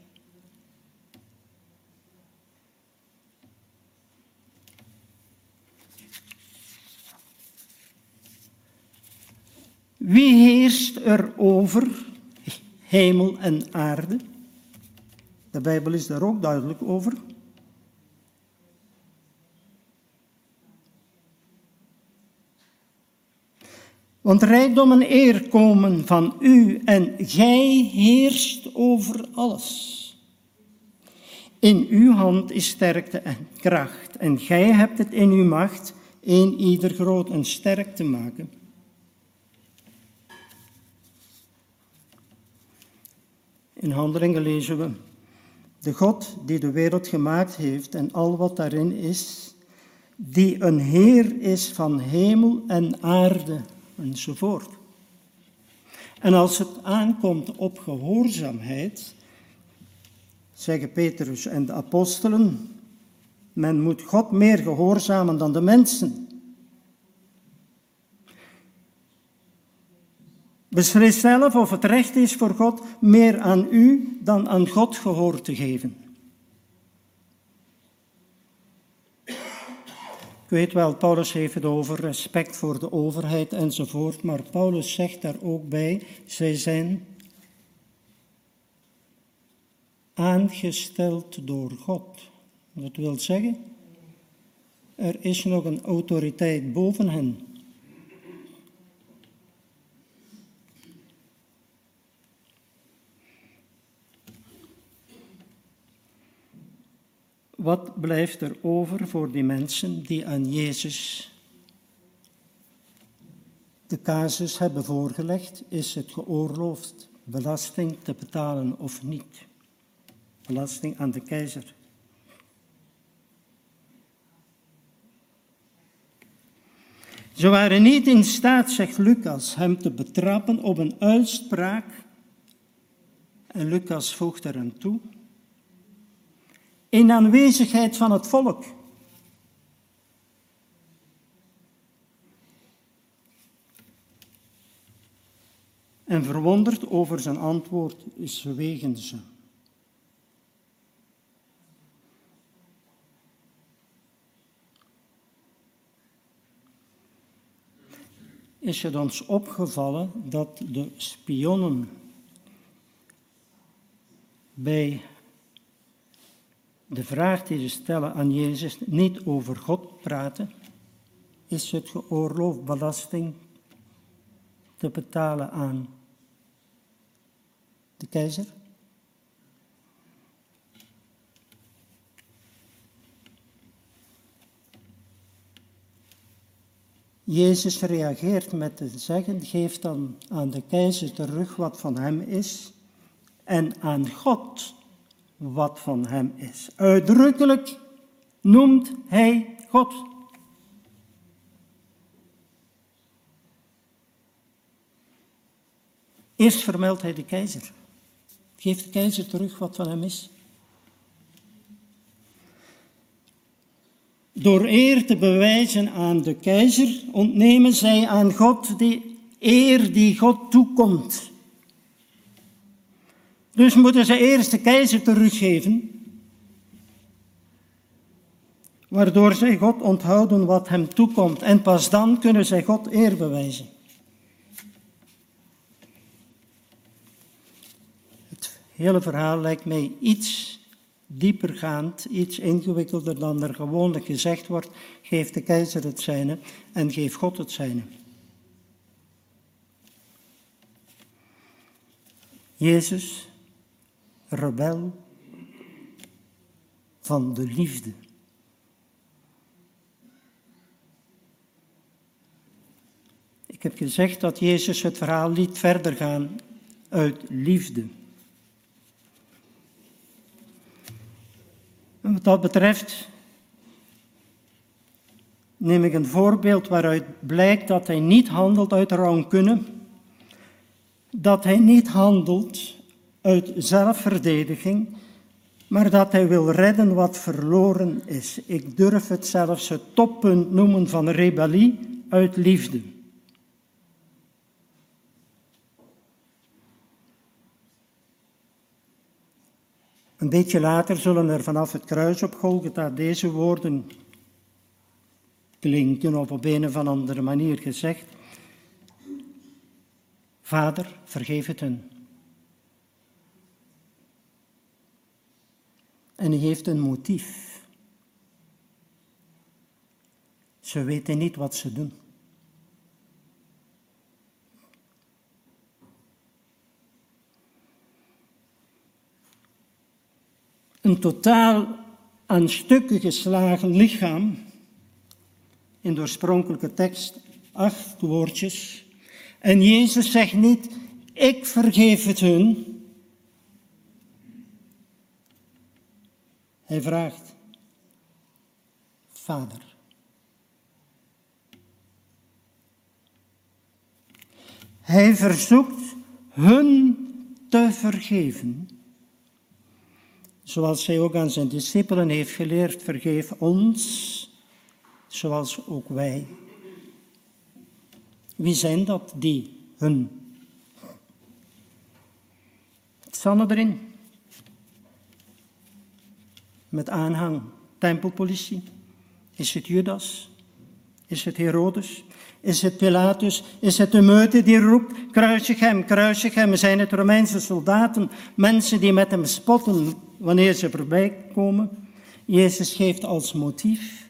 F: Wie heerst er over? hemel en aarde. De Bijbel is daar ook duidelijk over. Want rijkdom en eer komen van u en gij heerst over alles. In uw hand is sterkte en kracht en gij hebt het in uw macht een ieder groot en sterk te maken. In Handelingen lezen we, de God die de wereld gemaakt heeft en al wat daarin is, die een Heer is van hemel en aarde enzovoort. En als het aankomt op gehoorzaamheid, zeggen Petrus en de apostelen, men moet God meer gehoorzamen dan de mensen. Beslis zelf of het recht is voor God meer aan u dan aan God gehoor te geven. Weet wel, Paulus heeft het over respect voor de overheid enzovoort, maar Paulus zegt daar ook bij, zij zijn aangesteld door God. Dat wil zeggen, er is nog een autoriteit boven hen. Wat blijft er over voor die mensen die aan Jezus de casus hebben voorgelegd? Is het geoorloofd belasting te betalen of niet? Belasting aan de keizer. Ze waren niet in staat, zegt Lucas, hem te betrappen op een uitspraak. En Lucas voegt er aan toe in aanwezigheid van het volk. En verwonderd over zijn antwoord zwegen ze. Is het ons opgevallen dat de spionnen bij de vraag die ze stellen aan Jezus niet over God praten, is het geoorloofd belasting te betalen aan de keizer? Jezus reageert met te zeggen, geef dan aan de keizer terug wat van hem is en aan God wat van hem is. Uitdrukkelijk noemt hij God. Eerst vermeldt hij de keizer. Geeft de keizer terug wat van hem is. Door eer te bewijzen aan de keizer ontnemen zij aan God de eer die God toekomt. Dus moeten ze eerst de keizer teruggeven, waardoor zij God onthouden wat hem toekomt. En pas dan kunnen zij God eer bewijzen. Het hele verhaal lijkt mij iets diepergaand, iets ingewikkelder dan er gewoonlijk gezegd wordt. Geef de keizer het zijne en geef God het zijne. Jezus rebel van de liefde. Ik heb gezegd dat Jezus het verhaal liet verder gaan uit liefde. En wat dat betreft neem ik een voorbeeld waaruit blijkt dat hij niet handelt uit rancune, dat hij niet handelt uit zelfverdediging, maar dat hij wil redden wat verloren is. Ik durf het zelfs het toppunt noemen van rebellie uit liefde. Een beetje later zullen er vanaf het kruis op Golgotha deze woorden klinken, of op een of andere manier gezegd. Vader, vergeef het hen en heeft een motief. Ze weten niet wat ze doen. Een totaal aan stukken geslagen lichaam, in de oorspronkelijke tekst acht woordjes. En Jezus zegt niet, ik vergeef het hun. Hij vraagt, Vader. Hij verzoekt hun te vergeven. Zoals hij ook aan zijn discipelen heeft geleerd, vergeef ons, zoals ook wij. Wie zijn dat, die, hun? Sanne erin. Met aanhang, tempelpolitie. Is het Judas? Is het Herodes? Is het Pilatus? Is het de meute die roept, kruisig hem, kruisig hem? Zijn het Romeinse soldaten, mensen die met hem spotten wanneer ze voorbij komen? Jezus geeft als motief.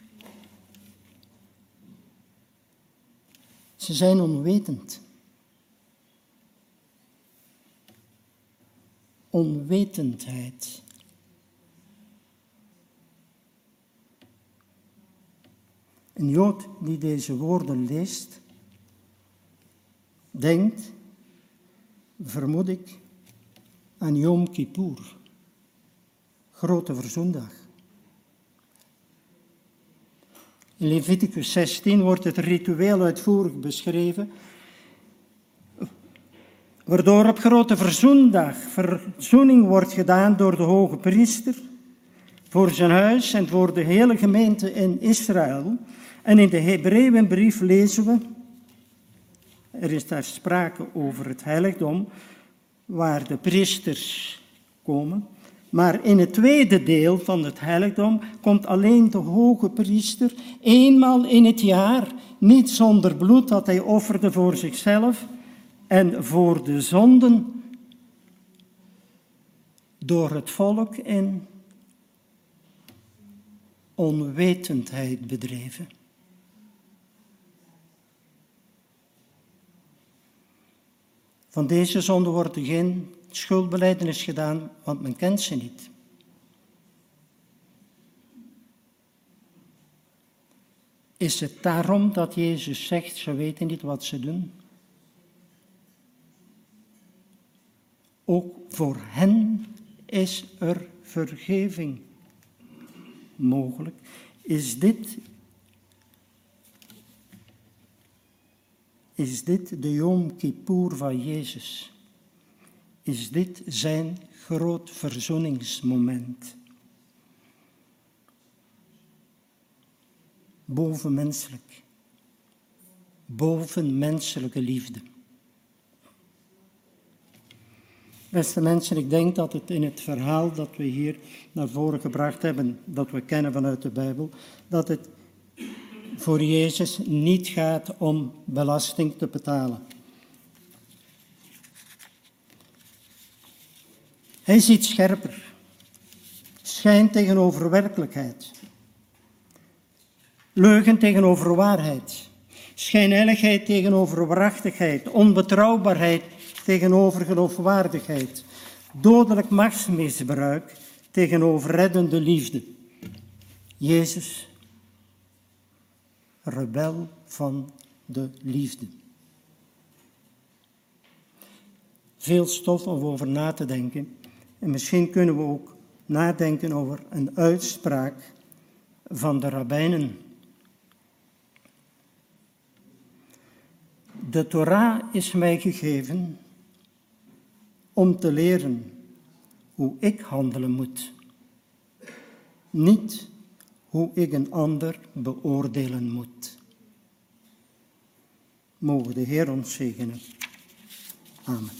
F: Ze zijn onwetend. Onwetendheid. Een Jood die deze woorden leest, denkt, vermoed ik, aan Yom Kippur, grote verzoendag. In Leviticus 16 wordt het ritueel uitvoerig beschreven, waardoor op grote verzoendag verzoening wordt gedaan door de hoge priester voor zijn huis en voor de hele gemeente in Israël. En in de Hebreeënbrief lezen we, er is daar sprake over het heiligdom, waar de priesters komen. Maar in het tweede deel van het heiligdom komt alleen de hoge priester eenmaal in het jaar, niet zonder bloed dat hij offerde voor zichzelf en voor de zonden door het volk in onwetendheid bedreven. Van deze zonde wordt er geen schuldbeleidenis gedaan, want men kent ze niet. Is het daarom dat Jezus zegt, ze weten niet wat ze doen? Ook voor hen is er vergeving mogelijk. Is dit Is dit de Yom Kippur van Jezus? Is dit zijn groot verzoeningsmoment? Bovenmenselijk. Bovenmenselijke liefde. Beste mensen, ik denk dat het in het verhaal dat we hier naar voren gebracht hebben, dat we kennen vanuit de Bijbel, dat het voor Jezus niet gaat om belasting te betalen. Hij ziet scherper. Schijn tegenover werkelijkheid. Leugen tegenover waarheid. Schijnheiligheid tegenover waarachtigheid. Onbetrouwbaarheid tegenover geloofwaardigheid. Dodelijk machtsmisbruik tegenover reddende liefde. Jezus rebel van de liefde. Veel stof om over na te denken. En misschien kunnen we ook nadenken over een uitspraak van de rabbijnen. De Torah is mij gegeven om te leren hoe ik handelen moet. Niet hoe ik een ander beoordelen moet. Mogen de Heer ons zegenen. Amen.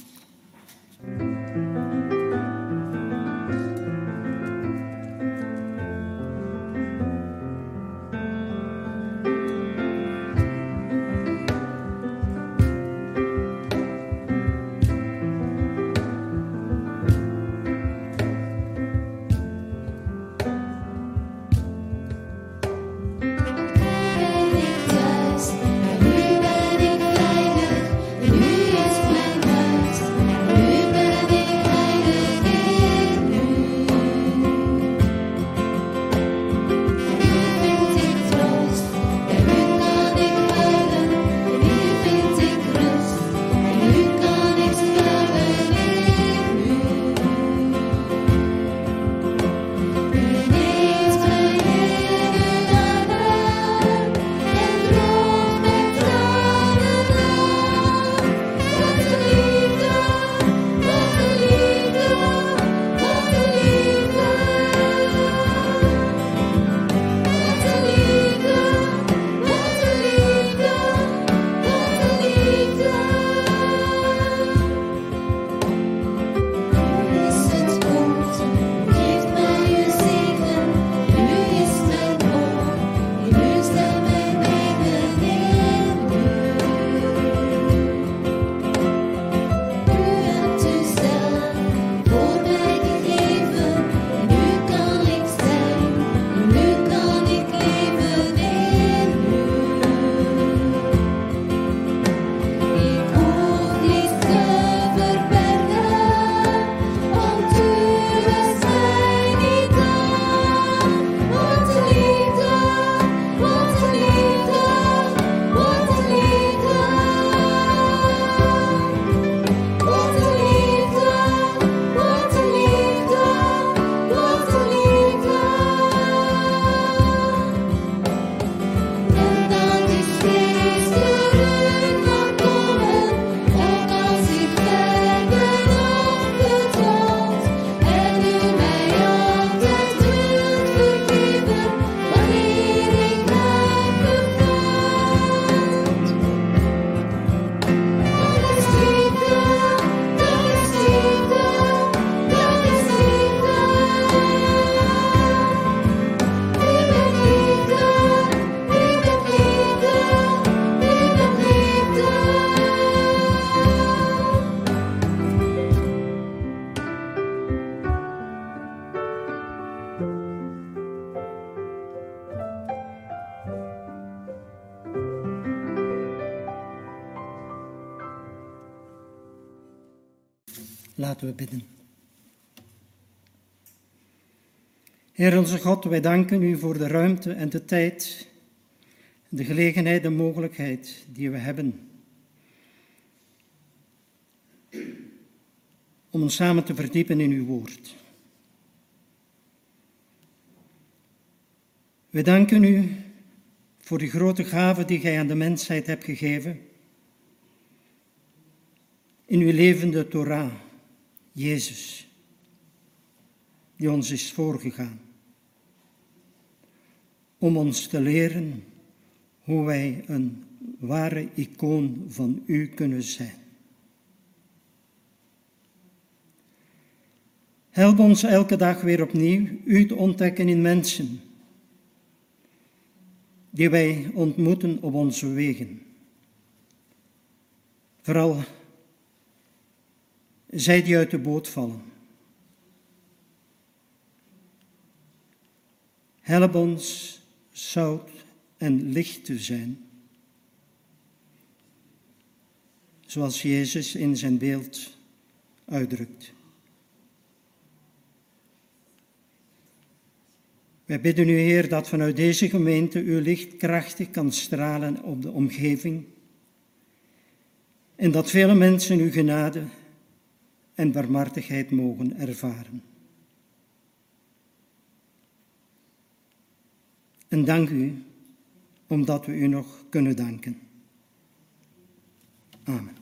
F: We bidden. Heer onze God, wij danken u voor de ruimte en de tijd, de gelegenheid en mogelijkheid die we hebben om ons samen te verdiepen in uw woord. We danken u voor die grote gave die gij aan de mensheid hebt gegeven. In uw levende Torah, Jezus, die ons is voorgegaan. Om ons te leren hoe wij een ware icoon van u kunnen zijn. Help ons elke dag weer opnieuw u te ontdekken in mensen die wij ontmoeten op onze wegen. Vooral zij die uit de boot vallen. Help ons zout en licht te zijn, zoals Jezus in zijn beeld uitdrukt. Wij bidden u, Heer, dat vanuit deze gemeente uw licht krachtig kan stralen op de omgeving en dat vele mensen uw genade en barmhartigheid mogen ervaren. En dank u omdat we u nog kunnen danken. Amen.